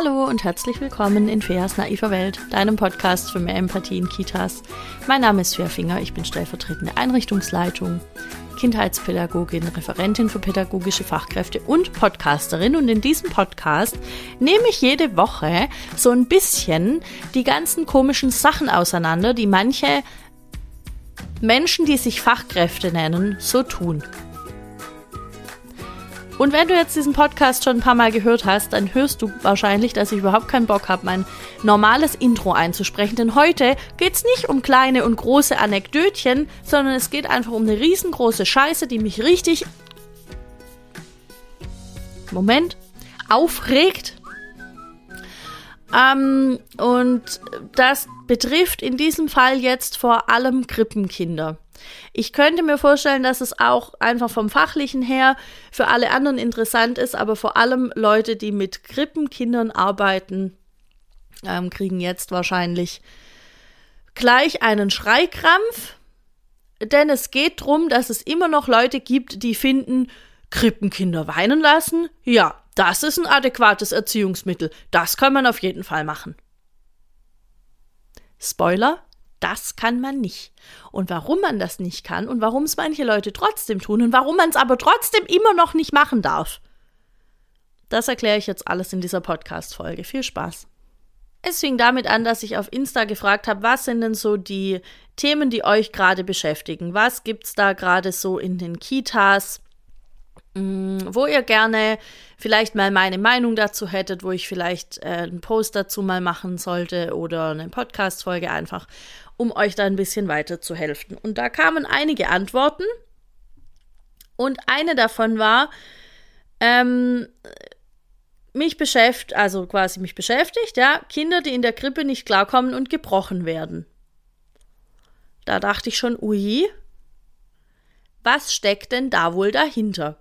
Hallo und herzlich willkommen in Feas naiver Welt, deinem Podcast für mehr Empathie in Kitas. Mein Name ist Fea Finger, ich bin stellvertretende Einrichtungsleitung, Kindheitspädagogin, Referentin für pädagogische Fachkräfte und Podcasterin. Und in diesem Podcast nehme ich jede Woche so ein bisschen die ganzen komischen Sachen auseinander, die manche Menschen, die sich Fachkräfte nennen, so tun. Und wenn du jetzt diesen Podcast schon ein paar Mal gehört hast, dann hörst du wahrscheinlich, dass ich überhaupt keinen Bock habe, mein normales Intro einzusprechen. Denn heute geht es nicht um kleine und große Anekdötchen, sondern es geht einfach um eine riesengroße Scheiße, die mich richtig Moment aufregt. Ähm, und das betrifft in diesem Fall jetzt vor allem Krippenkinder. Ich könnte mir vorstellen, dass es auch einfach vom fachlichen her für alle anderen interessant ist, aber vor allem Leute, die mit Krippenkindern arbeiten, ähm, kriegen jetzt wahrscheinlich gleich einen Schreikrampf, denn es geht darum, dass es immer noch Leute gibt, die finden, Krippenkinder weinen lassen, ja, das ist ein adäquates Erziehungsmittel. Das kann man auf jeden Fall machen. Spoiler, das kann man nicht. Und warum man das nicht kann und warum es manche Leute trotzdem tun und warum man es aber trotzdem immer noch nicht machen darf, das erkläre ich jetzt alles in dieser Podcast-Folge. Viel Spaß. Es fing damit an, dass ich auf Insta gefragt habe, was sind denn so die Themen, die euch gerade beschäftigen? Was gibt es da gerade so in den Kitas? Mm, wo ihr gerne vielleicht mal meine Meinung dazu hättet, wo ich vielleicht äh, einen Post dazu mal machen sollte oder eine Podcast-Folge einfach, um euch da ein bisschen weiterzuhelfen. Und da kamen einige Antworten und eine davon war, ähm, mich beschäftigt, also quasi mich beschäftigt, ja, Kinder, die in der Krippe nicht klarkommen und gebrochen werden. Da dachte ich schon, ui, was steckt denn da wohl dahinter?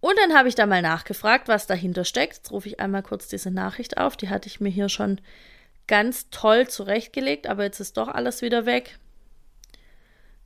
Und dann habe ich da mal nachgefragt, was dahinter steckt. Jetzt rufe ich einmal kurz diese Nachricht auf. Die hatte ich mir hier schon ganz toll zurechtgelegt, aber jetzt ist doch alles wieder weg.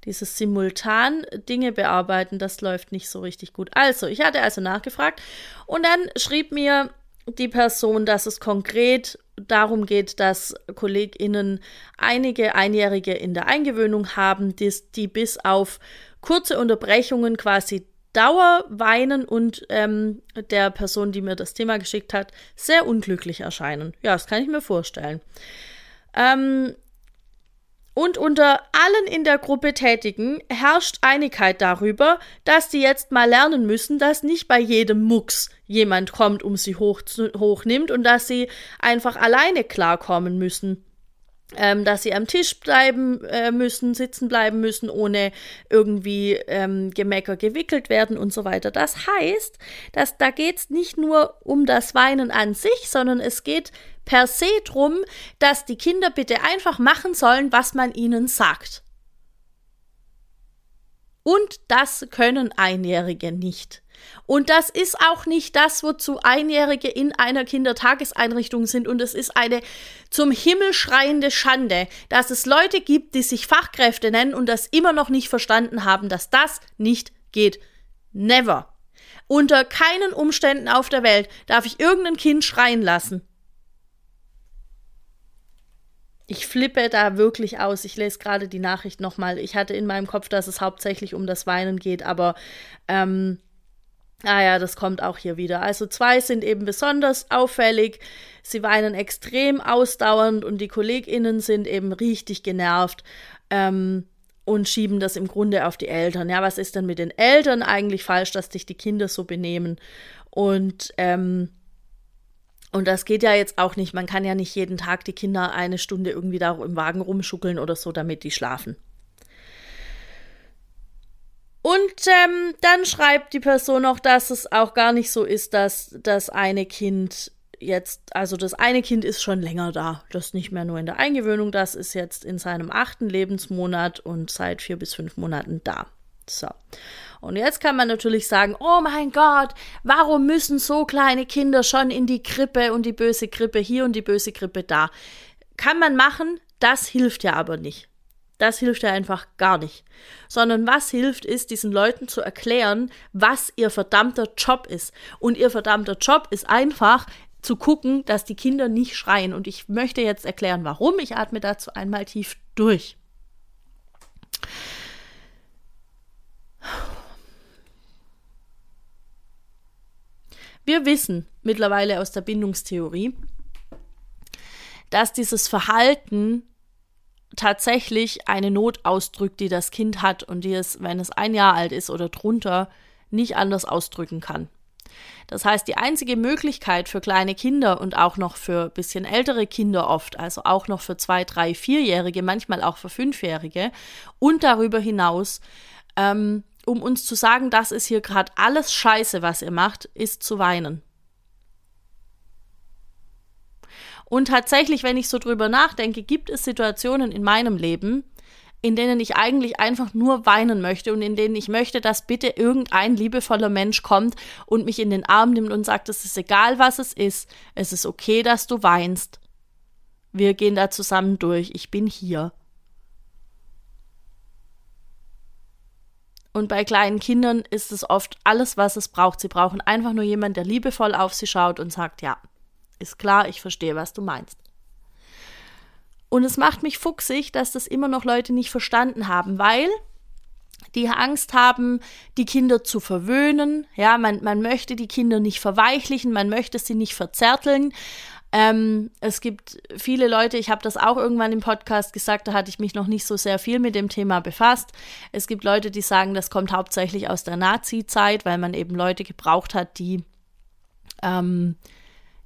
Dieses simultan Dinge bearbeiten, das läuft nicht so richtig gut. Also, ich hatte also nachgefragt und dann schrieb mir die Person, dass es konkret darum geht, dass KollegInnen einige Einjährige in der Eingewöhnung haben, die, die bis auf kurze Unterbrechungen quasi Dauerweinen und ähm, der Person, die mir das Thema geschickt hat, sehr unglücklich erscheinen. Ja, das kann ich mir vorstellen. Ähm, und unter allen in der Gruppe Tätigen herrscht Einigkeit darüber, dass die jetzt mal lernen müssen, dass nicht bei jedem Mucks jemand kommt, um sie hoch, hochnimmt und dass sie einfach alleine klarkommen müssen ähm, dass sie am Tisch bleiben äh, müssen, sitzen bleiben müssen, ohne irgendwie ähm, Gemecker gewickelt werden und so weiter. Das heißt, dass da geht es nicht nur um das Weinen an sich, sondern es geht per se drum, dass die Kinder bitte einfach machen sollen, was man ihnen sagt. Und das können Einjährige nicht. Und das ist auch nicht das, wozu Einjährige in einer Kindertageseinrichtung sind. Und es ist eine zum Himmel schreiende Schande, dass es Leute gibt, die sich Fachkräfte nennen und das immer noch nicht verstanden haben, dass das nicht geht. Never. Unter keinen Umständen auf der Welt darf ich irgendein Kind schreien lassen. Ich flippe da wirklich aus. Ich lese gerade die Nachricht nochmal. Ich hatte in meinem Kopf, dass es hauptsächlich um das Weinen geht, aber ähm, Ah ja, das kommt auch hier wieder. Also zwei sind eben besonders auffällig. Sie weinen extrem ausdauernd und die KollegInnen sind eben richtig genervt ähm, und schieben das im Grunde auf die Eltern. Ja, was ist denn mit den Eltern eigentlich falsch, dass sich die Kinder so benehmen? Und ähm, und das geht ja jetzt auch nicht. Man kann ja nicht jeden Tag die Kinder eine Stunde irgendwie da im Wagen rumschuckeln oder so, damit die schlafen. Und ähm, dann schreibt die Person auch, dass es auch gar nicht so ist, dass das eine Kind jetzt, also das eine Kind ist schon länger da. Das ist nicht mehr nur in der Eingewöhnung, das ist jetzt in seinem achten Lebensmonat und seit vier bis fünf Monaten da. So. Und jetzt kann man natürlich sagen, oh mein Gott, warum müssen so kleine Kinder schon in die Krippe und die böse Krippe hier und die böse Krippe da? Kann man machen, das hilft ja aber nicht. Das hilft ja einfach gar nicht. Sondern was hilft, ist, diesen Leuten zu erklären, was ihr verdammter Job ist. Und ihr verdammter Job ist einfach, zu gucken, dass die Kinder nicht schreien. Und ich möchte jetzt erklären, warum. Ich atme dazu einmal tief durch. Wir wissen mittlerweile aus der Bindungstheorie, dass dieses Verhalten tatsächlich eine Not ausdrückt, die das Kind hat und die es, wenn es ein Jahr alt ist oder drunter, nicht anders ausdrücken kann. Das heißt, die einzige Möglichkeit für kleine Kinder und auch noch für bisschen ältere Kinder oft, also auch noch für zwei, drei, vierjährige, manchmal auch für fünfjährige und darüber hinaus, ähm, um uns zu sagen, das ist hier gerade alles Scheiße, was ihr macht, ist zu weinen. Und tatsächlich, wenn ich so drüber nachdenke, gibt es Situationen in meinem Leben, in denen ich eigentlich einfach nur weinen möchte und in denen ich möchte, dass bitte irgendein liebevoller Mensch kommt und mich in den Arm nimmt und sagt, es ist egal, was es ist, es ist okay, dass du weinst. Wir gehen da zusammen durch, ich bin hier. Und bei kleinen Kindern ist es oft alles, was es braucht. Sie brauchen einfach nur jemanden, der liebevoll auf sie schaut und sagt, ja, ist klar, ich verstehe, was du meinst. Und es macht mich fuchsig, dass das immer noch Leute nicht verstanden haben, weil die Angst haben, die Kinder zu verwöhnen. Ja, man, man möchte die Kinder nicht verweichlichen, man möchte sie nicht verzärteln. Ähm, es gibt viele Leute, ich habe das auch irgendwann im Podcast gesagt, da hatte ich mich noch nicht so sehr viel mit dem Thema befasst. Es gibt Leute, die sagen, das kommt hauptsächlich aus der Nazi-Zeit, weil man eben Leute gebraucht hat, die, ähm,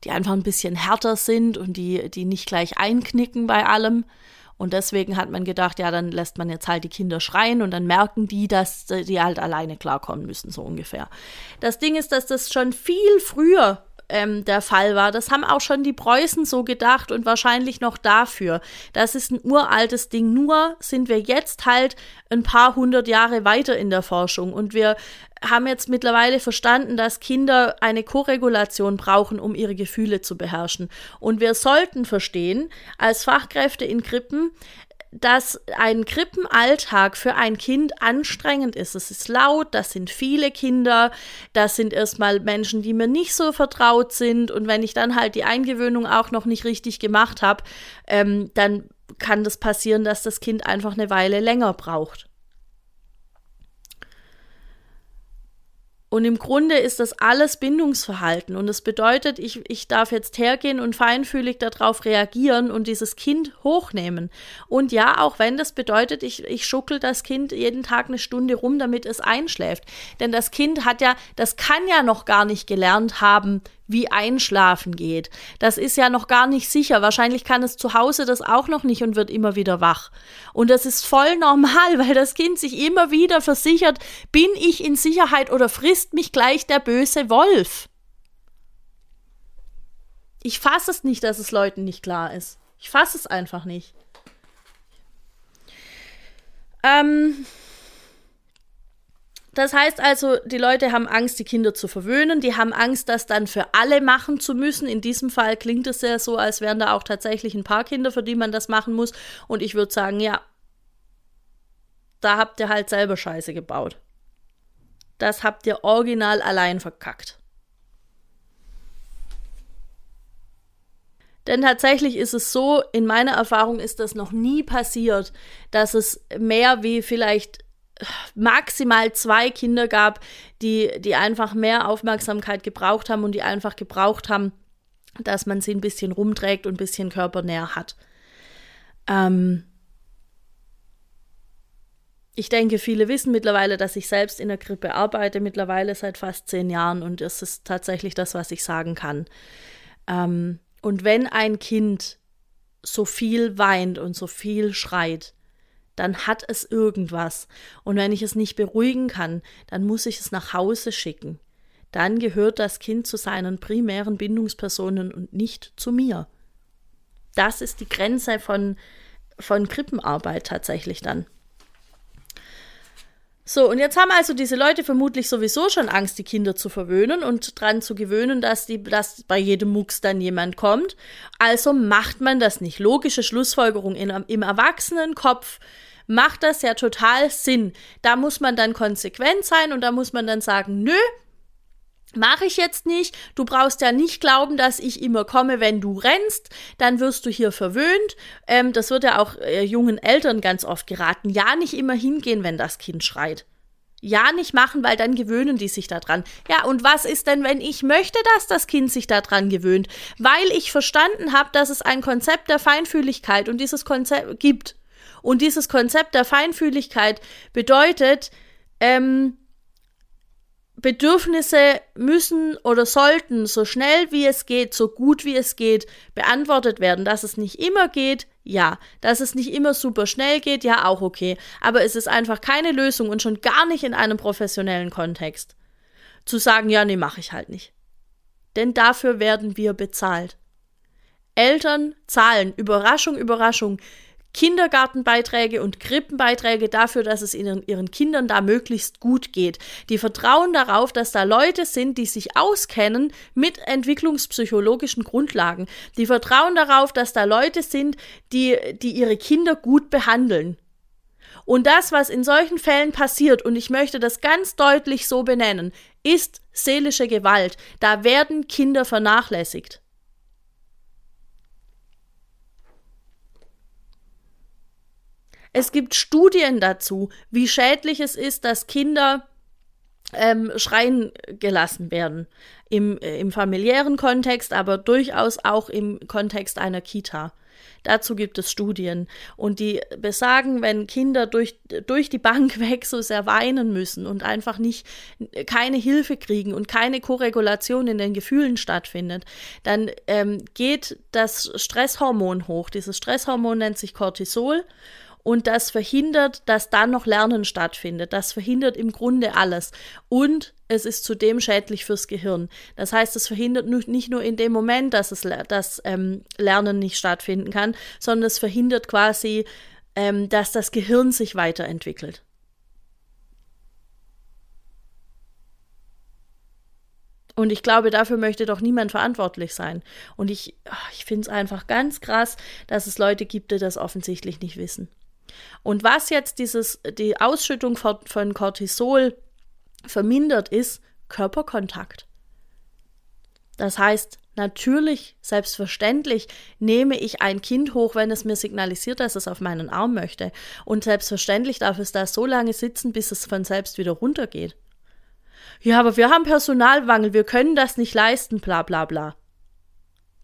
die einfach ein bisschen härter sind und die, die nicht gleich einknicken bei allem. Und deswegen hat man gedacht, ja, dann lässt man jetzt halt die Kinder schreien und dann merken die, dass die halt alleine klarkommen müssen, so ungefähr. Das Ding ist, dass das schon viel früher ähm, der Fall war. Das haben auch schon die Preußen so gedacht und wahrscheinlich noch dafür. Das ist ein uraltes Ding. Nur sind wir jetzt halt ein paar hundert Jahre weiter in der Forschung und wir haben jetzt mittlerweile verstanden, dass Kinder eine Koregulation brauchen, um ihre Gefühle zu beherrschen. Und wir sollten verstehen, als Fachkräfte in Krippen, dass ein Krippenalltag für ein Kind anstrengend ist. Es ist laut, das sind viele Kinder, das sind erstmal Menschen, die mir nicht so vertraut sind. Und wenn ich dann halt die Eingewöhnung auch noch nicht richtig gemacht habe, ähm, dann kann das passieren, dass das Kind einfach eine Weile länger braucht. Und im Grunde ist das alles Bindungsverhalten. Und das bedeutet, ich, ich darf jetzt hergehen und feinfühlig darauf reagieren und dieses Kind hochnehmen. Und ja, auch wenn das bedeutet, ich, ich schuckel das Kind jeden Tag eine Stunde rum, damit es einschläft. Denn das Kind hat ja, das kann ja noch gar nicht gelernt haben, wie Einschlafen geht. Das ist ja noch gar nicht sicher. Wahrscheinlich kann es zu Hause das auch noch nicht und wird immer wieder wach. Und das ist voll normal, weil das Kind sich immer wieder versichert, bin ich in Sicherheit oder frisst mich gleich der böse Wolf. Ich fasse es nicht, dass es Leuten nicht klar ist. Ich fasse es einfach nicht. Ähm, das heißt also, die Leute haben Angst, die Kinder zu verwöhnen, die haben Angst, das dann für alle machen zu müssen. In diesem Fall klingt es ja so, als wären da auch tatsächlich ein paar Kinder, für die man das machen muss. Und ich würde sagen, ja, da habt ihr halt selber Scheiße gebaut. Das habt ihr original allein verkackt. Denn tatsächlich ist es so, in meiner Erfahrung ist das noch nie passiert, dass es mehr wie vielleicht maximal zwei Kinder gab, die, die einfach mehr Aufmerksamkeit gebraucht haben und die einfach gebraucht haben, dass man sie ein bisschen rumträgt und ein bisschen körpernäher hat. Ähm ich denke, viele wissen mittlerweile, dass ich selbst in der Krippe arbeite, mittlerweile seit fast zehn Jahren und es ist tatsächlich das, was ich sagen kann. Ähm und wenn ein Kind so viel weint und so viel schreit, dann hat es irgendwas. Und wenn ich es nicht beruhigen kann, dann muss ich es nach Hause schicken. Dann gehört das Kind zu seinen primären Bindungspersonen und nicht zu mir. Das ist die Grenze von, von Krippenarbeit tatsächlich dann. So, und jetzt haben also diese Leute vermutlich sowieso schon Angst, die Kinder zu verwöhnen und dran zu gewöhnen, dass, die, dass bei jedem Mucks dann jemand kommt. Also macht man das nicht. Logische Schlussfolgerung in, im Erwachsenenkopf macht das ja total Sinn. Da muss man dann konsequent sein und da muss man dann sagen, nö, Mache ich jetzt nicht. Du brauchst ja nicht glauben, dass ich immer komme, wenn du rennst. Dann wirst du hier verwöhnt. Ähm, das wird ja auch äh, jungen Eltern ganz oft geraten. Ja, nicht immer hingehen, wenn das Kind schreit. Ja, nicht machen, weil dann gewöhnen die sich daran. Ja, und was ist denn, wenn ich möchte, dass das Kind sich daran gewöhnt? Weil ich verstanden habe, dass es ein Konzept der Feinfühligkeit und dieses Konzept gibt. Und dieses Konzept der Feinfühligkeit bedeutet, ähm, Bedürfnisse müssen oder sollten so schnell wie es geht, so gut wie es geht, beantwortet werden. Dass es nicht immer geht, ja. Dass es nicht immer super schnell geht, ja, auch okay. Aber es ist einfach keine Lösung und schon gar nicht in einem professionellen Kontext. Zu sagen, ja, nee, mache ich halt nicht. Denn dafür werden wir bezahlt. Eltern zahlen, Überraschung, Überraschung, Kindergartenbeiträge und Krippenbeiträge dafür, dass es ihnen, ihren Kindern da möglichst gut geht. Die vertrauen darauf, dass da Leute sind, die sich auskennen mit entwicklungspsychologischen Grundlagen. Die vertrauen darauf, dass da Leute sind, die, die ihre Kinder gut behandeln. Und das, was in solchen Fällen passiert, und ich möchte das ganz deutlich so benennen, ist seelische Gewalt. Da werden Kinder vernachlässigt. Es gibt Studien dazu, wie schädlich es ist, dass Kinder ähm, schreien gelassen werden. Im, äh, Im familiären Kontext, aber durchaus auch im Kontext einer Kita. Dazu gibt es Studien. Und die besagen, wenn Kinder durch, durch die Bank weg so sehr weinen müssen und einfach nicht keine Hilfe kriegen und keine Korregulation in den Gefühlen stattfindet, dann ähm, geht das Stresshormon hoch. Dieses Stresshormon nennt sich Cortisol und das verhindert, dass dann noch Lernen stattfindet. Das verhindert im Grunde alles. Und es ist zudem schädlich fürs Gehirn. Das heißt, es verhindert nicht nur in dem Moment, dass es das ähm, Lernen nicht stattfinden kann, sondern es verhindert quasi, ähm, dass das Gehirn sich weiterentwickelt. Und ich glaube, dafür möchte doch niemand verantwortlich sein. Und ich, ich finde es einfach ganz krass, dass es Leute gibt, die das offensichtlich nicht wissen. Und was jetzt dieses, die Ausschüttung von, Cortisol vermindert, ist Körperkontakt. Das heißt, natürlich, selbstverständlich nehme ich ein Kind hoch, wenn es mir signalisiert, dass es auf meinen Arm möchte. Und selbstverständlich darf es da so lange sitzen, bis es von selbst wieder runtergeht. Ja, aber wir haben Personalmangel, wir können das nicht leisten, bla bla bla.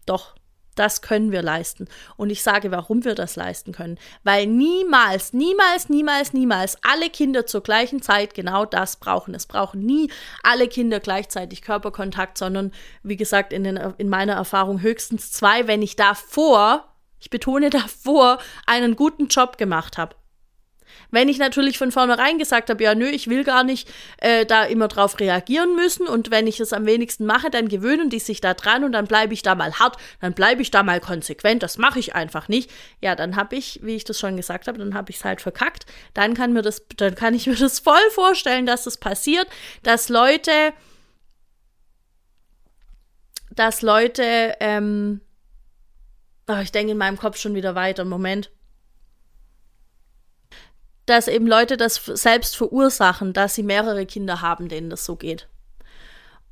Doch, das können wir leisten. Und ich sage, warum wir das leisten können. Weil niemals, niemals, niemals, niemals alle Kinder zur gleichen Zeit genau das brauchen. Es brauchen nie alle Kinder gleichzeitig Körperkontakt, sondern wie gesagt, in, den, in meiner Erfahrung höchstens zwei, wenn ich davor, ich betone davor, einen guten Job gemacht habe. Wenn ich natürlich von vornherein gesagt habe, ja, nö, ich will gar nicht äh, da immer drauf reagieren müssen und wenn ich es am wenigsten mache, dann gewöhnen die sich da dran und dann bleibe ich da mal hart, dann bleibe ich da mal konsequent, das mache ich einfach nicht. Ja, dann habe ich, wie ich das schon gesagt habe, dann habe ich es halt verkackt. Dann kann mir das, dann kann ich mir das voll vorstellen, dass das passiert, dass Leute, dass Leute, ähm, oh, ich denke in meinem Kopf schon wieder weiter, Moment dass eben Leute das selbst verursachen, dass sie mehrere Kinder haben, denen das so geht.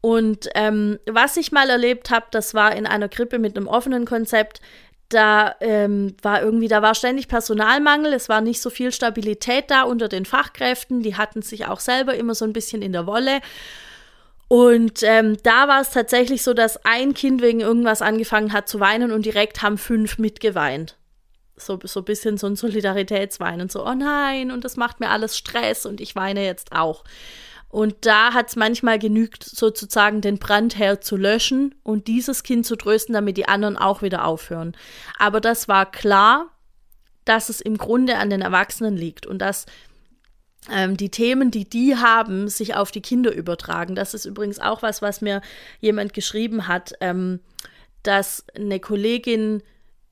Und ähm, was ich mal erlebt habe, das war in einer Krippe mit einem offenen Konzept. Da ähm, war irgendwie, da war ständig Personalmangel, es war nicht so viel Stabilität da unter den Fachkräften, die hatten sich auch selber immer so ein bisschen in der Wolle. Und ähm, da war es tatsächlich so, dass ein Kind wegen irgendwas angefangen hat zu weinen und direkt haben fünf mitgeweint so, so ein bisschen so ein Solidaritätsweinen und so, oh nein, und das macht mir alles Stress und ich weine jetzt auch. Und da hat es manchmal genügt, sozusagen den Brandherd zu löschen und dieses Kind zu trösten, damit die anderen auch wieder aufhören. Aber das war klar, dass es im Grunde an den Erwachsenen liegt und dass ähm, die Themen, die die haben, sich auf die Kinder übertragen. Das ist übrigens auch was, was mir jemand geschrieben hat, ähm, dass eine Kollegin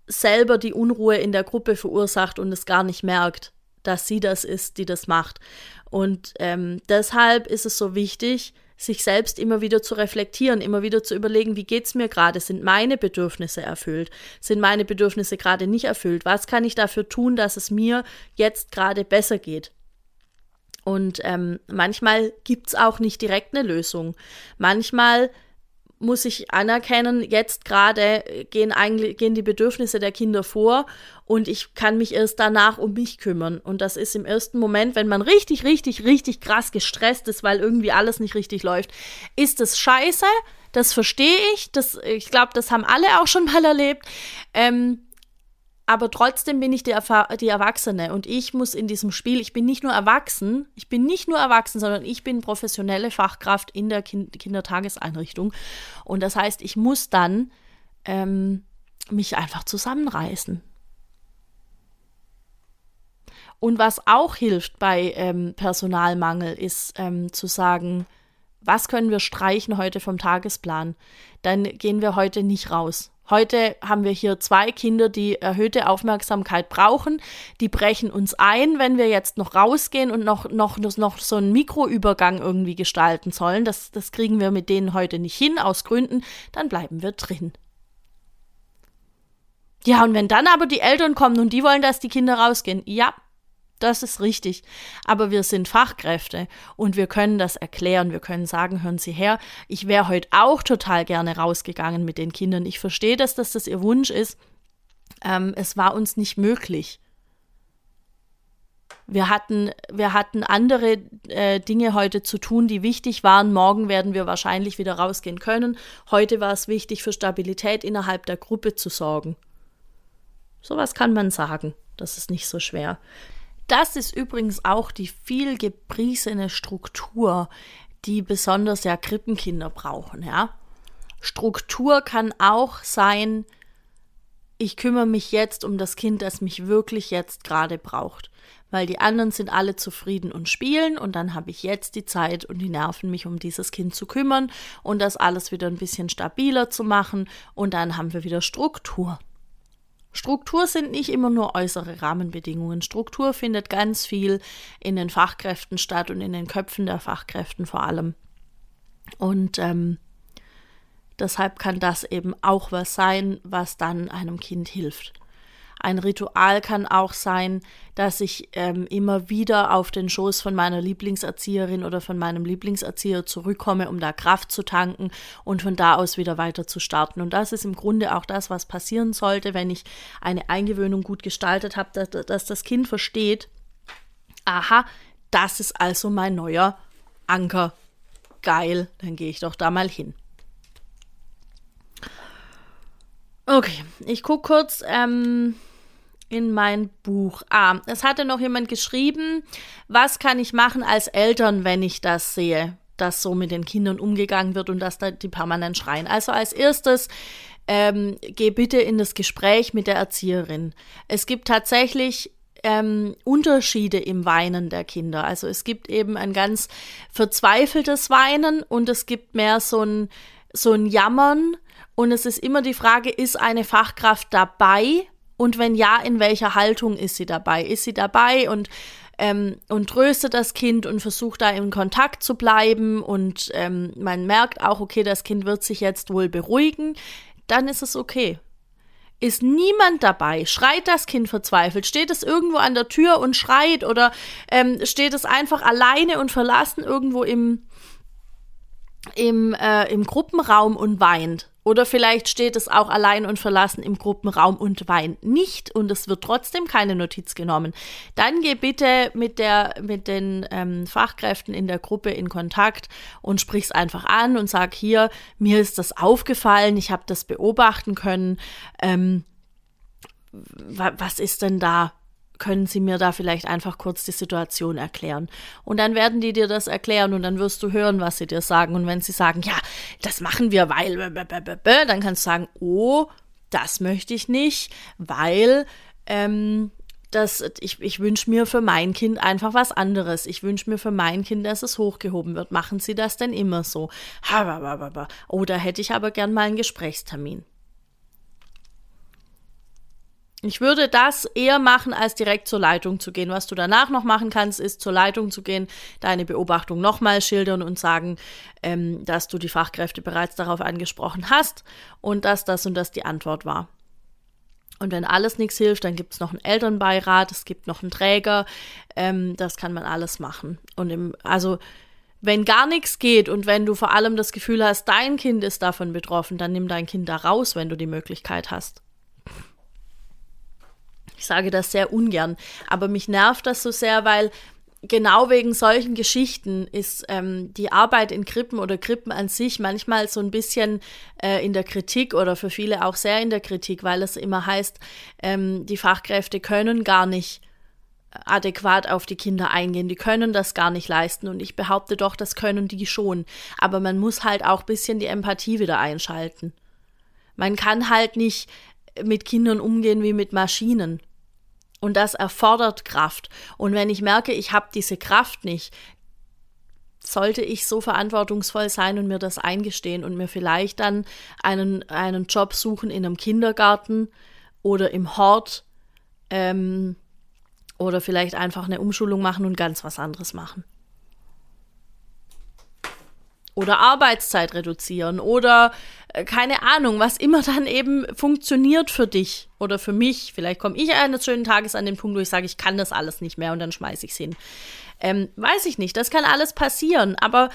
selber die Unruhe in der Gruppe verursacht und es gar nicht merkt, dass sie das ist, die das macht. Und ähm, deshalb ist es so wichtig, sich selbst immer wieder zu reflektieren, immer wieder zu überlegen, wie geht's mir gerade? Sind meine Bedürfnisse erfüllt? Sind meine Bedürfnisse gerade nicht erfüllt? Was kann ich dafür tun, dass es mir jetzt gerade besser geht? Und ähm, manchmal gibt es auch nicht direkt eine Lösung. Manchmal muss ich anerkennen, jetzt gerade gehen eigentlich gehen die Bedürfnisse der Kinder vor und ich kann mich erst danach um mich kümmern. Und das ist im ersten Moment, wenn man richtig, richtig, richtig krass gestresst ist, weil irgendwie alles nicht richtig läuft, ist es scheiße. Das verstehe ich. Das, ich glaube, das haben alle auch schon mal erlebt. Ähm, aber trotzdem bin ich die, die, Erwachsene und ich muss in diesem Spiel, ich bin nicht nur erwachsen, ich bin nicht nur erwachsen, sondern ich bin professionelle Fachkraft in der kind Kindertageseinrichtung. Und das heißt, ich muss dann ähm, mich einfach zusammenreißen. Und was auch hilft bei ähm, Personalmangel, ist ähm, zu sagen, was können wir streichen heute vom Tagesplan? Dann gehen wir heute nicht raus. Heute haben wir hier zwei Kinder, die erhöhte Aufmerksamkeit brauchen. Die brechen uns ein, wenn wir jetzt noch rausgehen und noch, noch, noch so einen Mikroübergang irgendwie gestalten sollen. Das, das kriegen wir mit denen heute nicht hin, aus Gründen. Dann bleiben wir drin. Ja, und wenn dann aber die Eltern kommen und die wollen, dass die Kinder rausgehen, ja, das ist richtig. Aber wir sind Fachkräfte und wir können das erklären. Wir können sagen, hören Sie her, ich wäre heute auch total gerne rausgegangen mit den Kindern. Ich verstehe, dass das, das Ihr Wunsch ist. Ähm, es war uns nicht möglich. Wir hatten, wir hatten andere äh, Dinge heute zu tun, die wichtig waren. Morgen werden wir wahrscheinlich wieder rausgehen können. Heute war es wichtig, für Stabilität innerhalb der Gruppe zu sorgen. Sowas kann man sagen. Das ist nicht so schwer. Das ist übrigens auch die viel gepriesene Struktur, die besonders ja Krippenkinder brauchen, ja. Struktur kann auch sein, ich kümmere mich jetzt um das Kind, das mich wirklich jetzt gerade braucht. Weil die anderen sind alle zufrieden und spielen und dann habe ich jetzt die Zeit und die Nerven, mich um dieses Kind zu kümmern und das alles wieder ein bisschen stabiler zu machen und dann haben wir wieder Struktur. Struktur sind nicht immer nur äußere Rahmenbedingungen. Struktur findet ganz viel in den Fachkräften statt und in den Köpfen der Fachkräften vor allem. Und ähm, deshalb kann das eben auch was sein, was dann einem Kind hilft. Ein Ritual kann auch sein, dass ich ähm, immer wieder auf den Schoß von meiner Lieblingserzieherin oder von meinem Lieblingserzieher zurückkomme, um da Kraft zu tanken und von da aus wieder weiter zu starten. Und das ist im Grunde auch das, was passieren sollte, wenn ich eine Eingewöhnung gut gestaltet habe, dass, dass das Kind versteht, aha, das ist also mein neuer Anker. Geil, dann gehe ich doch da mal hin. Okay, ich gucke kurz. Ähm, in mein Buch. Ah, es hatte noch jemand geschrieben, was kann ich machen als Eltern, wenn ich das sehe, dass so mit den Kindern umgegangen wird und dass da die permanent schreien. Also als erstes, ähm, geh bitte in das Gespräch mit der Erzieherin. Es gibt tatsächlich ähm, Unterschiede im Weinen der Kinder. Also es gibt eben ein ganz verzweifeltes Weinen und es gibt mehr so ein, so ein Jammern. Und es ist immer die Frage, ist eine Fachkraft dabei und wenn ja, in welcher Haltung ist sie dabei? Ist sie dabei und ähm, und tröstet das Kind und versucht da in Kontakt zu bleiben und ähm, man merkt auch, okay, das Kind wird sich jetzt wohl beruhigen, dann ist es okay. Ist niemand dabei? Schreit das Kind verzweifelt? Steht es irgendwo an der Tür und schreit oder ähm, steht es einfach alleine und verlassen irgendwo im, im, äh, im Gruppenraum und weint? Oder vielleicht steht es auch allein und verlassen im Gruppenraum und weint nicht und es wird trotzdem keine Notiz genommen. Dann geh bitte mit, der, mit den ähm, Fachkräften in der Gruppe in Kontakt und sprich's einfach an und sag hier, mir ist das aufgefallen, ich habe das beobachten können. Ähm, was ist denn da? Können Sie mir da vielleicht einfach kurz die Situation erklären? Und dann werden die dir das erklären und dann wirst du hören, was sie dir sagen. Und wenn sie sagen, ja, das machen wir, weil, dann kannst du sagen, oh, das möchte ich nicht, weil, ähm, das, ich, ich wünsche mir für mein Kind einfach was anderes. Ich wünsche mir für mein Kind, dass es hochgehoben wird. Machen Sie das denn immer so? Oh, da hätte ich aber gern mal einen Gesprächstermin. Ich würde das eher machen, als direkt zur Leitung zu gehen. Was du danach noch machen kannst, ist zur Leitung zu gehen, deine Beobachtung nochmal schildern und sagen, ähm, dass du die Fachkräfte bereits darauf angesprochen hast und dass das und das die Antwort war. Und wenn alles nichts hilft, dann gibt es noch einen Elternbeirat, es gibt noch einen Träger. Ähm, das kann man alles machen. Und im, also wenn gar nichts geht und wenn du vor allem das Gefühl hast, dein Kind ist davon betroffen, dann nimm dein Kind da raus, wenn du die Möglichkeit hast. Ich sage das sehr ungern, aber mich nervt das so sehr, weil genau wegen solchen Geschichten ist ähm, die Arbeit in Krippen oder Krippen an sich manchmal so ein bisschen äh, in der Kritik oder für viele auch sehr in der Kritik, weil es immer heißt, ähm, die Fachkräfte können gar nicht adäquat auf die Kinder eingehen. Die können das gar nicht leisten. Und ich behaupte doch, das können die schon. Aber man muss halt auch ein bisschen die Empathie wieder einschalten. Man kann halt nicht mit Kindern umgehen wie mit Maschinen. Und das erfordert Kraft. Und wenn ich merke, ich habe diese Kraft nicht, sollte ich so verantwortungsvoll sein und mir das eingestehen und mir vielleicht dann einen, einen Job suchen in einem Kindergarten oder im Hort ähm, oder vielleicht einfach eine Umschulung machen und ganz was anderes machen. Oder Arbeitszeit reduzieren oder äh, keine Ahnung, was immer dann eben funktioniert für dich oder für mich. Vielleicht komme ich eines schönen Tages an den Punkt, wo ich sage, ich kann das alles nicht mehr und dann schmeiße ich es hin. Ähm, weiß ich nicht, das kann alles passieren, aber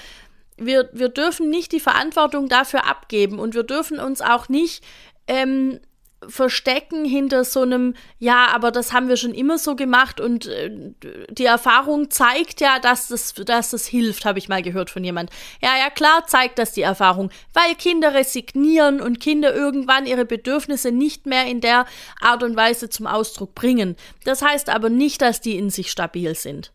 wir, wir dürfen nicht die Verantwortung dafür abgeben und wir dürfen uns auch nicht ähm, verstecken hinter so einem, ja, aber das haben wir schon immer so gemacht und äh, die Erfahrung zeigt ja, dass das, dass das hilft, habe ich mal gehört von jemand. Ja, ja, klar zeigt das die Erfahrung, weil Kinder resignieren und Kinder irgendwann ihre Bedürfnisse nicht mehr in der Art und Weise zum Ausdruck bringen. Das heißt aber nicht, dass die in sich stabil sind.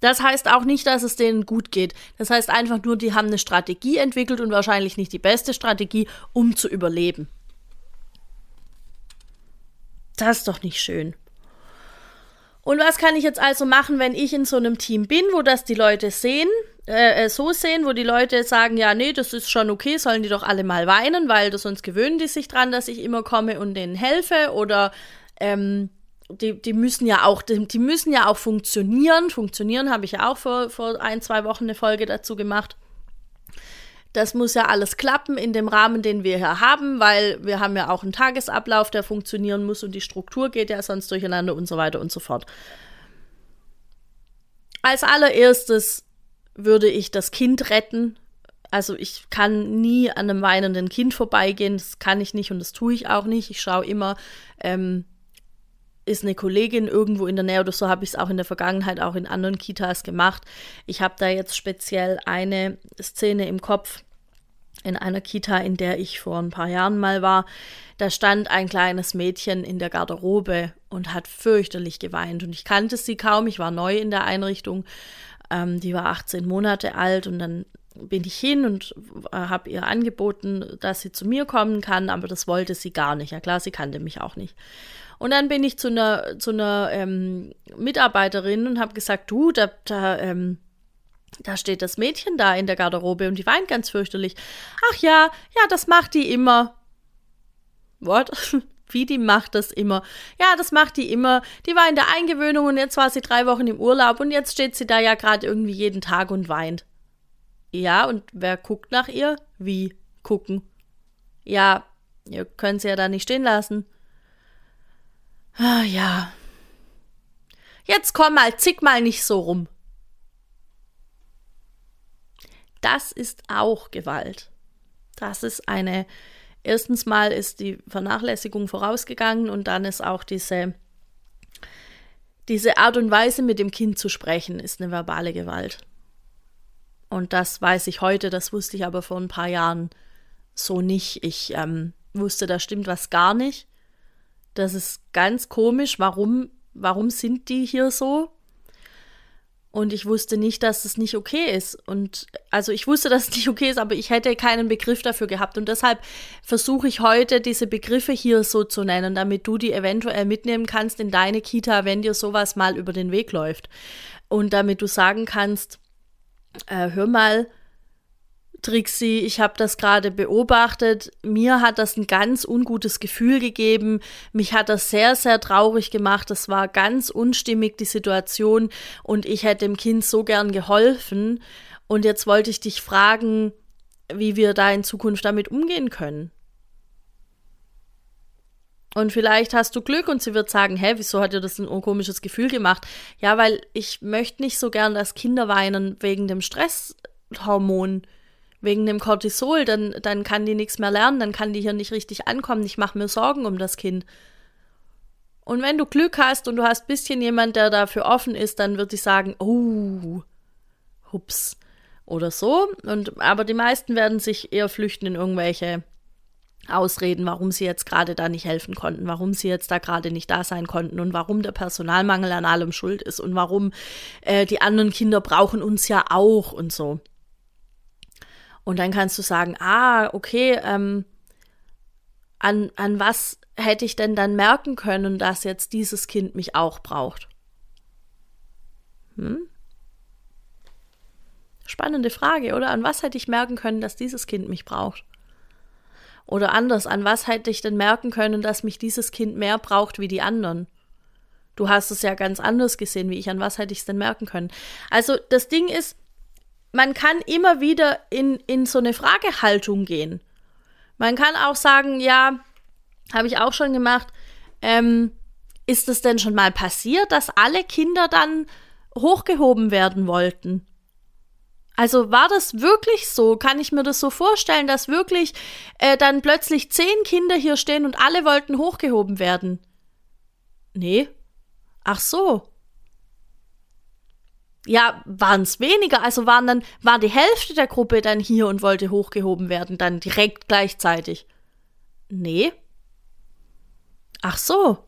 Das heißt auch nicht, dass es denen gut geht. Das heißt einfach nur, die haben eine Strategie entwickelt und wahrscheinlich nicht die beste Strategie, um zu überleben. Das ist doch nicht schön. Und was kann ich jetzt also machen, wenn ich in so einem Team bin, wo das die Leute sehen, äh, äh, so sehen, wo die Leute sagen, ja, nee, das ist schon okay, sollen die doch alle mal weinen, weil das sonst gewöhnen die sich dran, dass ich immer komme und denen helfe oder ähm, die, die müssen ja auch, die, die müssen ja auch funktionieren. Funktionieren habe ich ja auch vor, vor ein, zwei Wochen eine Folge dazu gemacht. Das muss ja alles klappen in dem Rahmen, den wir hier haben, weil wir haben ja auch einen Tagesablauf, der funktionieren muss und die Struktur geht ja sonst durcheinander und so weiter und so fort. Als allererstes würde ich das Kind retten. Also ich kann nie an einem weinenden Kind vorbeigehen, das kann ich nicht und das tue ich auch nicht. Ich schaue immer, ähm, ist eine Kollegin irgendwo in der Nähe oder so habe ich es auch in der Vergangenheit auch in anderen Kitas gemacht. Ich habe da jetzt speziell eine Szene im Kopf in einer Kita, in der ich vor ein paar Jahren mal war. Da stand ein kleines Mädchen in der Garderobe und hat fürchterlich geweint. Und ich kannte sie kaum, ich war neu in der Einrichtung. Ähm, die war 18 Monate alt und dann bin ich hin und äh, habe ihr angeboten, dass sie zu mir kommen kann, aber das wollte sie gar nicht. Ja klar, sie kannte mich auch nicht. Und dann bin ich zu einer, zu einer ähm, Mitarbeiterin und habe gesagt, du, da, da, ähm, da steht das Mädchen da in der Garderobe und die weint ganz fürchterlich. Ach ja, ja, das macht die immer. What? Wie die macht das immer? Ja, das macht die immer. Die war in der Eingewöhnung und jetzt war sie drei Wochen im Urlaub und jetzt steht sie da ja gerade irgendwie jeden Tag und weint. Ja, und wer guckt nach ihr? Wie gucken? Ja, ihr könnt sie ja da nicht stehen lassen. Ah ja. Jetzt komm mal, zick mal nicht so rum. Das ist auch Gewalt. Das ist eine, erstens mal ist die Vernachlässigung vorausgegangen und dann ist auch diese, diese Art und Weise, mit dem Kind zu sprechen, ist eine verbale Gewalt. Und das weiß ich heute, das wusste ich aber vor ein paar Jahren so nicht. Ich ähm, wusste, da stimmt was gar nicht. Das ist ganz komisch. Warum, warum sind die hier so? Und ich wusste nicht, dass es nicht okay ist. Und also ich wusste, dass es nicht okay ist, aber ich hätte keinen Begriff dafür gehabt. Und deshalb versuche ich heute, diese Begriffe hier so zu nennen, damit du die eventuell mitnehmen kannst in deine Kita, wenn dir sowas mal über den Weg läuft. Und damit du sagen kannst, äh, hör mal, Trixie, ich habe das gerade beobachtet. Mir hat das ein ganz ungutes Gefühl gegeben. Mich hat das sehr, sehr traurig gemacht. Das war ganz unstimmig, die Situation. Und ich hätte dem Kind so gern geholfen. Und jetzt wollte ich dich fragen, wie wir da in Zukunft damit umgehen können. Und vielleicht hast du Glück und sie wird sagen, hä, wieso hat dir das ein komisches Gefühl gemacht? Ja, weil ich möchte nicht so gern, dass Kinder weinen wegen dem Stresshormon, wegen dem Cortisol, dann, dann kann die nichts mehr lernen, dann kann die hier nicht richtig ankommen. Ich mache mir Sorgen um das Kind. Und wenn du Glück hast und du hast ein bisschen jemand, der dafür offen ist, dann wird die sagen, oh, hups, oder so. Und, aber die meisten werden sich eher flüchten in irgendwelche Ausreden, warum sie jetzt gerade da nicht helfen konnten, warum sie jetzt da gerade nicht da sein konnten und warum der Personalmangel an allem schuld ist und warum äh, die anderen Kinder brauchen uns ja auch und so. Und dann kannst du sagen, ah, okay, ähm, an, an was hätte ich denn dann merken können, dass jetzt dieses Kind mich auch braucht? Hm? Spannende Frage, oder? An was hätte ich merken können, dass dieses Kind mich braucht? Oder anders, an was hätte ich denn merken können, dass mich dieses Kind mehr braucht wie die anderen? Du hast es ja ganz anders gesehen wie ich. An was hätte ich es denn merken können? Also das Ding ist, man kann immer wieder in, in so eine Fragehaltung gehen. Man kann auch sagen, ja, habe ich auch schon gemacht, ähm, ist es denn schon mal passiert, dass alle Kinder dann hochgehoben werden wollten? Also war das wirklich so? Kann ich mir das so vorstellen, dass wirklich äh, dann plötzlich zehn Kinder hier stehen und alle wollten hochgehoben werden? Nee. Ach so. Ja, waren es weniger, also waren dann, war die Hälfte der Gruppe dann hier und wollte hochgehoben werden, dann direkt gleichzeitig. Nee. Ach so.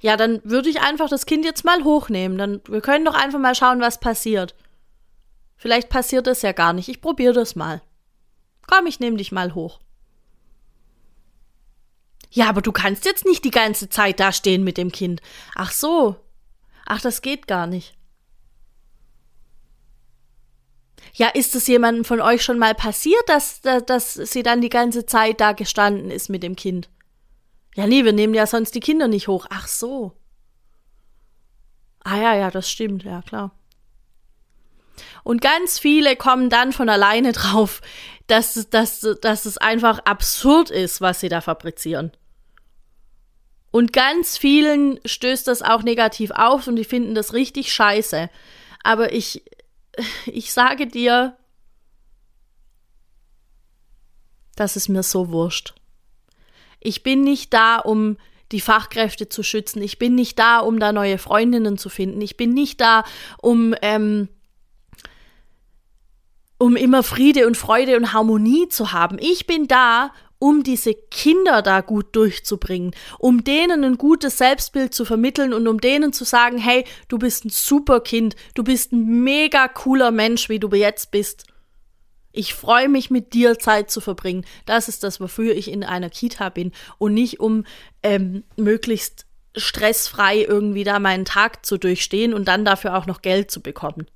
Ja, dann würde ich einfach das Kind jetzt mal hochnehmen. Dann, wir können doch einfach mal schauen, was passiert. Vielleicht passiert es ja gar nicht. Ich probiere das mal. Komm, ich nehme dich mal hoch. Ja, aber du kannst jetzt nicht die ganze Zeit da stehen mit dem Kind. Ach so. Ach, das geht gar nicht. Ja, ist es jemandem von euch schon mal passiert, dass, dass, dass sie dann die ganze Zeit da gestanden ist mit dem Kind? Ja, nee, wir nehmen ja sonst die Kinder nicht hoch. Ach so. Ah ja, ja, das stimmt, ja klar. Und ganz viele kommen dann von alleine drauf, dass, dass, dass es einfach absurd ist, was sie da fabrizieren. Und ganz vielen stößt das auch negativ auf und die finden das richtig scheiße. Aber ich, ich sage dir, das ist mir so wurscht. Ich bin nicht da, um die Fachkräfte zu schützen. Ich bin nicht da, um da neue Freundinnen zu finden. Ich bin nicht da, um ähm, um immer Friede und Freude und Harmonie zu haben. Ich bin da, um diese Kinder da gut durchzubringen, um denen ein gutes Selbstbild zu vermitteln und um denen zu sagen, hey, du bist ein super Kind, du bist ein mega cooler Mensch, wie du jetzt bist. Ich freue mich, mit dir Zeit zu verbringen. Das ist das, wofür ich in einer Kita bin und nicht um ähm, möglichst stressfrei irgendwie da meinen Tag zu durchstehen und dann dafür auch noch Geld zu bekommen.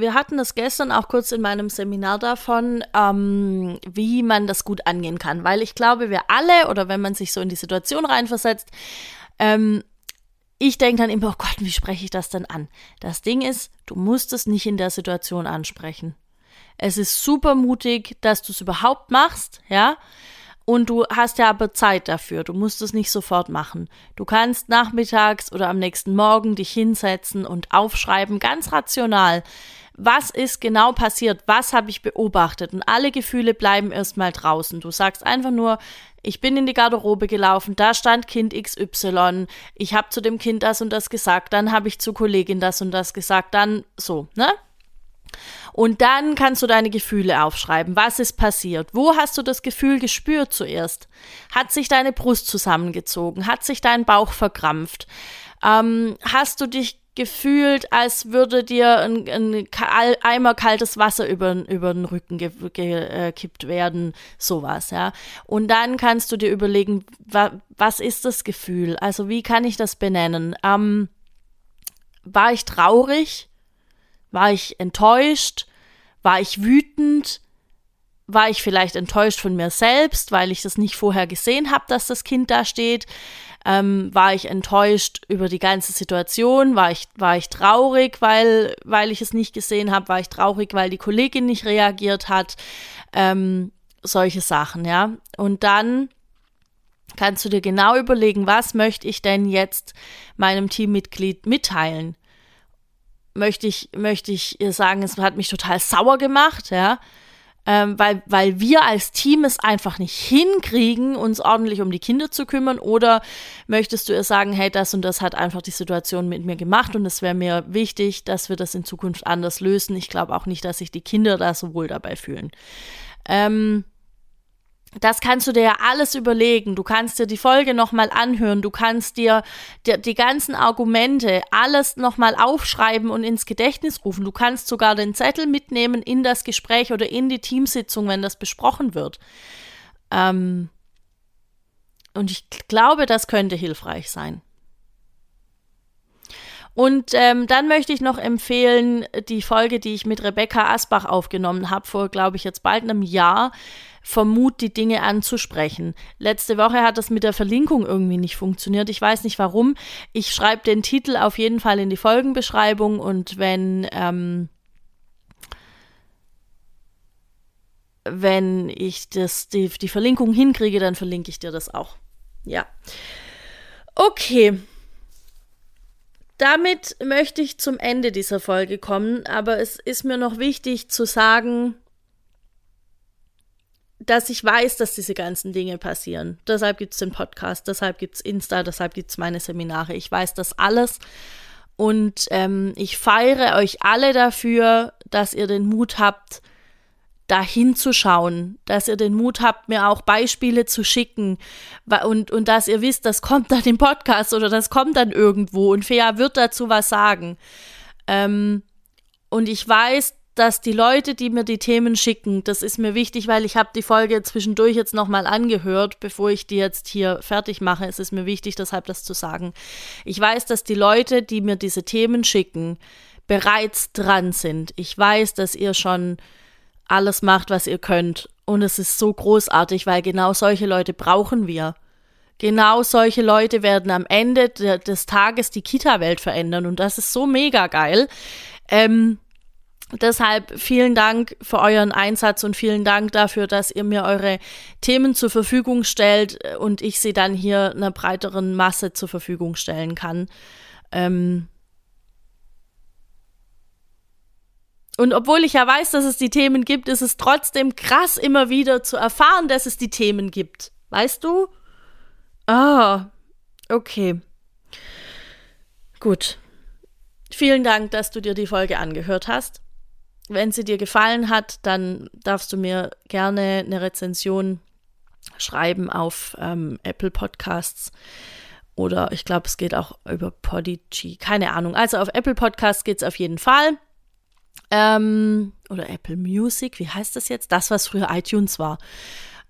Wir hatten das gestern auch kurz in meinem Seminar davon, ähm, wie man das gut angehen kann, weil ich glaube, wir alle oder wenn man sich so in die Situation reinversetzt, ähm, ich denke dann immer, oh Gott, wie spreche ich das denn an? Das Ding ist, du musst es nicht in der Situation ansprechen. Es ist super mutig, dass du es überhaupt machst, ja. Und du hast ja aber Zeit dafür. Du musst es nicht sofort machen. Du kannst nachmittags oder am nächsten Morgen dich hinsetzen und aufschreiben, ganz rational was ist genau passiert, was habe ich beobachtet und alle Gefühle bleiben erstmal draußen. Du sagst einfach nur, ich bin in die Garderobe gelaufen, da stand Kind XY, ich habe zu dem Kind das und das gesagt, dann habe ich zu Kollegin das und das gesagt, dann so, ne? Und dann kannst du deine Gefühle aufschreiben. Was ist passiert? Wo hast du das Gefühl gespürt zuerst? Hat sich deine Brust zusammengezogen? Hat sich dein Bauch verkrampft? Ähm, hast du dich gefühlt, als würde dir ein, ein Eimer kaltes Wasser über, über den Rücken gekippt ge, äh, werden, sowas, ja. Und dann kannst du dir überlegen, wa, was ist das Gefühl? Also wie kann ich das benennen? Ähm, war ich traurig? War ich enttäuscht? War ich wütend? War ich vielleicht enttäuscht von mir selbst, weil ich das nicht vorher gesehen habe, dass das Kind da steht? Ähm, war ich enttäuscht über die ganze Situation, war ich, war ich traurig, weil, weil ich es nicht gesehen habe, war ich traurig, weil die Kollegin nicht reagiert hat, ähm, solche Sachen, ja. Und dann kannst du dir genau überlegen, was möchte ich denn jetzt meinem Teammitglied mitteilen? Möchte ich, möchte ich ihr sagen, es hat mich total sauer gemacht, ja? Ähm, weil, weil wir als Team es einfach nicht hinkriegen, uns ordentlich um die Kinder zu kümmern? Oder möchtest du ihr sagen, hey, das und das hat einfach die Situation mit mir gemacht und es wäre mir wichtig, dass wir das in Zukunft anders lösen? Ich glaube auch nicht, dass sich die Kinder da so wohl dabei fühlen. Ähm, das kannst du dir ja alles überlegen. Du kannst dir die Folge nochmal anhören. Du kannst dir die, die ganzen Argumente, alles nochmal aufschreiben und ins Gedächtnis rufen. Du kannst sogar den Zettel mitnehmen in das Gespräch oder in die Teamsitzung, wenn das besprochen wird. Ähm und ich glaube, das könnte hilfreich sein. Und ähm, dann möchte ich noch empfehlen, die Folge, die ich mit Rebecca Asbach aufgenommen habe, vor, glaube ich, jetzt bald einem Jahr vermut, die Dinge anzusprechen. Letzte Woche hat das mit der Verlinkung irgendwie nicht funktioniert. Ich weiß nicht warum. Ich schreibe den Titel auf jeden Fall in die Folgenbeschreibung und wenn, ähm, wenn ich das, die, die Verlinkung hinkriege, dann verlinke ich dir das auch. Ja. Okay. Damit möchte ich zum Ende dieser Folge kommen, aber es ist mir noch wichtig zu sagen, dass ich weiß, dass diese ganzen Dinge passieren. Deshalb gibt es den Podcast, deshalb gibt es Insta, deshalb gibt es meine Seminare. Ich weiß das alles. Und ähm, ich feiere euch alle dafür, dass ihr den Mut habt, da hinzuschauen, dass ihr den Mut habt, mir auch Beispiele zu schicken und, und dass ihr wisst, das kommt dann im Podcast oder das kommt dann irgendwo und Fea wird dazu was sagen. Ähm, und ich weiß, dass die Leute, die mir die Themen schicken, das ist mir wichtig, weil ich habe die Folge zwischendurch jetzt nochmal angehört, bevor ich die jetzt hier fertig mache. Es ist mir wichtig, deshalb das zu sagen. Ich weiß, dass die Leute, die mir diese Themen schicken, bereits dran sind. Ich weiß, dass ihr schon alles macht, was ihr könnt. Und es ist so großartig, weil genau solche Leute brauchen wir. Genau solche Leute werden am Ende des Tages die Kita-Welt verändern. Und das ist so mega geil. Ähm, Deshalb vielen Dank für euren Einsatz und vielen Dank dafür, dass ihr mir eure Themen zur Verfügung stellt und ich sie dann hier einer breiteren Masse zur Verfügung stellen kann. Ähm und obwohl ich ja weiß, dass es die Themen gibt, ist es trotzdem krass, immer wieder zu erfahren, dass es die Themen gibt. Weißt du? Ah, okay. Gut. Vielen Dank, dass du dir die Folge angehört hast. Wenn sie dir gefallen hat, dann darfst du mir gerne eine Rezension schreiben auf ähm, Apple Podcasts oder ich glaube, es geht auch über Podigy, keine Ahnung. Also auf Apple Podcasts geht es auf jeden Fall. Ähm, oder Apple Music, wie heißt das jetzt? Das, was früher iTunes war.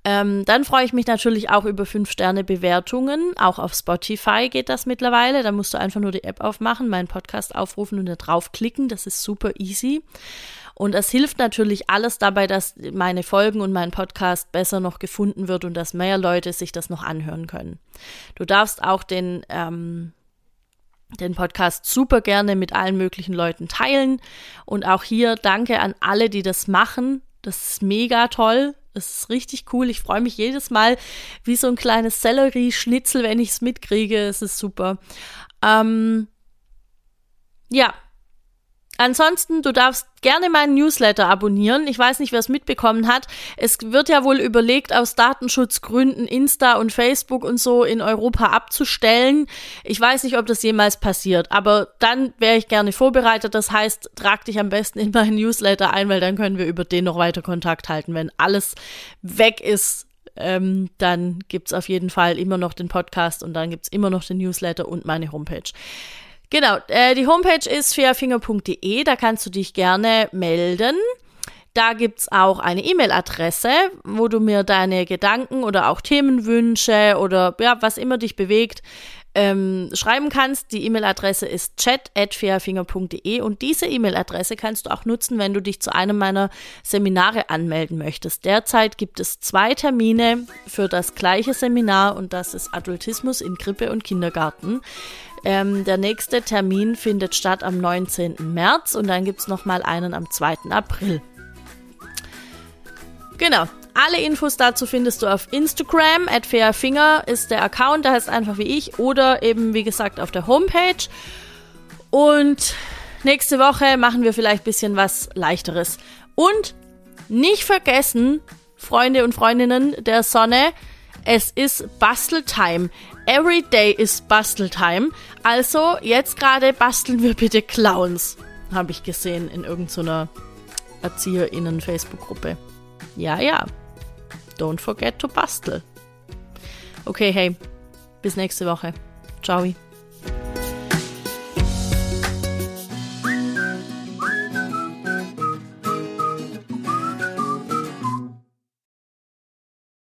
Ähm, dann freue ich mich natürlich auch über 5-Sterne-Bewertungen. Auch auf Spotify geht das mittlerweile. Da musst du einfach nur die App aufmachen, meinen Podcast aufrufen und da draufklicken. Das ist super easy. Und es hilft natürlich alles dabei, dass meine Folgen und mein Podcast besser noch gefunden wird und dass mehr Leute sich das noch anhören können. Du darfst auch den, ähm, den Podcast super gerne mit allen möglichen Leuten teilen. Und auch hier danke an alle, die das machen. Das ist mega toll. Das ist richtig cool. Ich freue mich jedes Mal wie so ein kleines Sellerie-Schnitzel, wenn ich es mitkriege. Es ist super. Ähm, ja, Ansonsten, du darfst gerne meinen Newsletter abonnieren. Ich weiß nicht, wer es mitbekommen hat. Es wird ja wohl überlegt, aus Datenschutzgründen Insta und Facebook und so in Europa abzustellen. Ich weiß nicht, ob das jemals passiert, aber dann wäre ich gerne vorbereitet. Das heißt, trag dich am besten in meinen Newsletter ein, weil dann können wir über den noch weiter Kontakt halten. Wenn alles weg ist, ähm, dann gibt's auf jeden Fall immer noch den Podcast und dann gibt's immer noch den Newsletter und meine Homepage. Genau, äh, die Homepage ist fairfinger.de, da kannst du dich gerne melden. Da gibt's auch eine E-Mail-Adresse, wo du mir deine Gedanken oder auch Themenwünsche oder ja, was immer dich bewegt, ähm, schreiben kannst. Die E-Mail-Adresse ist chat.fairfinger.de und diese E-Mail-Adresse kannst du auch nutzen, wenn du dich zu einem meiner Seminare anmelden möchtest. Derzeit gibt es zwei Termine für das gleiche Seminar und das ist Adultismus in Krippe und Kindergarten. Ähm, der nächste Termin findet statt am 19. März und dann gibt es nochmal einen am 2. April. Genau. Alle Infos dazu findest du auf Instagram. At Fairfinger ist der Account, der heißt einfach wie ich. Oder eben, wie gesagt, auf der Homepage. Und nächste Woche machen wir vielleicht ein bisschen was leichteres. Und nicht vergessen, Freunde und Freundinnen der Sonne, es ist Basteltime. Every day is Basteltime. Also jetzt gerade basteln wir bitte Clowns. Habe ich gesehen in irgendeiner ErzieherInnen-Facebook-Gruppe. Ja, ja. Don't forget to bastel. Okay, hey. Bis nächste Woche. Ciao.